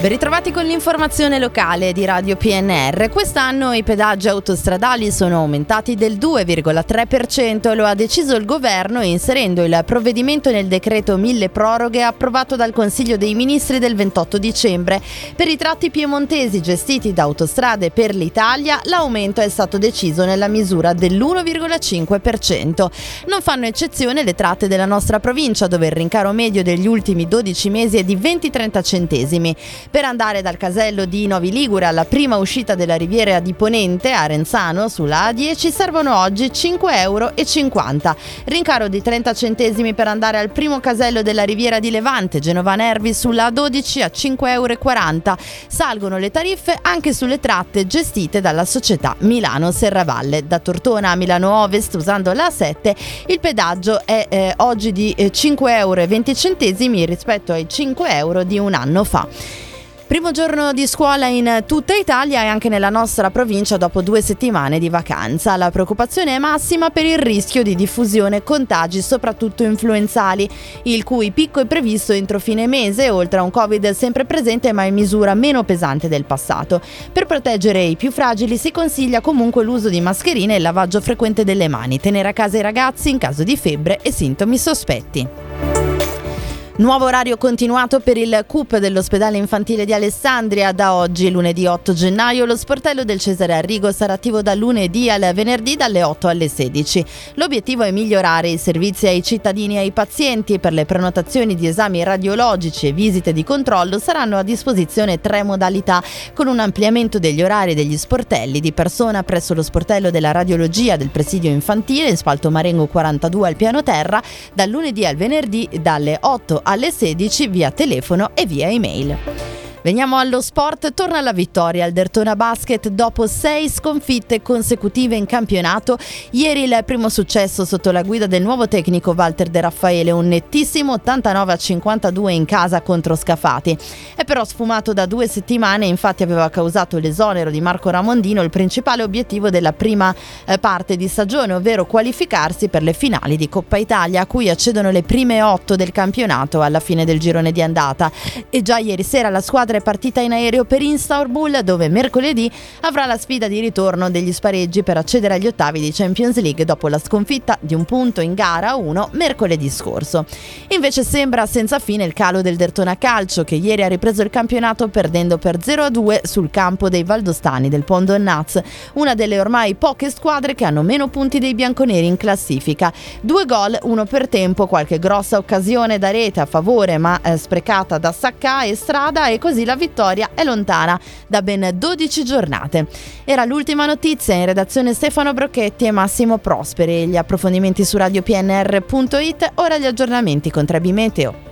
Ben ritrovati con l'informazione locale di Radio PNR. Quest'anno i pedaggi autostradali sono aumentati del 2,3%, lo ha deciso il governo inserendo il provvedimento nel decreto mille proroghe approvato dal Consiglio dei Ministri del 28 dicembre. Per i tratti piemontesi gestiti da Autostrade per l'Italia l'aumento è stato deciso nella misura dell'1,5%. Non fanno eccezione le tratte della nostra provincia dove il rincaro medio degli ultimi 12 mesi è di 20-30 centesimi. Per andare dal casello di Novi Ligure alla prima uscita della riviera di Ponente a Renzano sulla A10 servono oggi 5,50 euro. Rincaro di 30 centesimi per andare al primo casello della riviera di Levante, Genova Nervi sulla A12 a 5,40 euro. Salgono le tariffe anche sulle tratte gestite dalla società Milano Serravalle. Da Tortona a Milano Ovest usando la A7 il pedaggio è eh, oggi di 5,20 eh, euro rispetto ai 5 euro di un anno fa. Primo giorno di scuola in tutta Italia e anche nella nostra provincia dopo due settimane di vacanza. La preoccupazione è massima per il rischio di diffusione contagi, soprattutto influenzali, il cui picco è previsto entro fine mese, oltre a un Covid sempre presente ma in misura meno pesante del passato. Per proteggere i più fragili si consiglia comunque l'uso di mascherine e il lavaggio frequente delle mani, tenere a casa i ragazzi in caso di febbre e sintomi sospetti. Nuovo orario continuato per il CUP dell'ospedale infantile di Alessandria. Da oggi, lunedì 8 gennaio, lo sportello del Cesare Arrigo sarà attivo da lunedì al venerdì dalle 8 alle 16. L'obiettivo è migliorare i servizi ai cittadini e ai pazienti. Per le prenotazioni di esami radiologici e visite di controllo saranno a disposizione tre modalità, con un ampliamento degli orari degli sportelli di persona presso lo sportello della radiologia del presidio infantile in spalto Marengo 42 al piano terra, dal lunedì al venerdì dalle 8 alle alle 16 via telefono e via email. Veniamo allo sport, torna la vittoria al Dertona Basket dopo sei sconfitte consecutive in campionato. Ieri il primo successo sotto la guida del nuovo tecnico Walter De Raffaele, un nettissimo 89 a 52 in casa contro Scafati. È però sfumato da due settimane, infatti aveva causato l'esonero di Marco Ramondino, il principale obiettivo della prima eh, parte di stagione, ovvero qualificarsi per le finali di Coppa Italia, a cui accedono le prime otto del campionato alla fine del girone di andata. E già ieri sera la squadra squadra è partita in aereo per Istanbul dove mercoledì avrà la sfida di ritorno degli spareggi per accedere agli ottavi di Champions League dopo la sconfitta di un punto in gara 1 mercoledì scorso. Invece sembra senza fine il calo del Dertona Calcio che ieri ha ripreso il campionato perdendo per 0-2 sul campo dei Valdostani del Pondo Naz, una delle ormai poche squadre che hanno meno punti dei bianconeri in classifica. Due gol, uno per tempo, qualche grossa occasione da rete a favore ma eh, sprecata da Sacca e Strada e così così la vittoria è lontana da ben 12 giornate. Era l'ultima notizia in redazione Stefano Brocchetti e Massimo Prosperi. Gli approfondimenti su radiopnr.it, ora gli aggiornamenti con Trebi Meteo.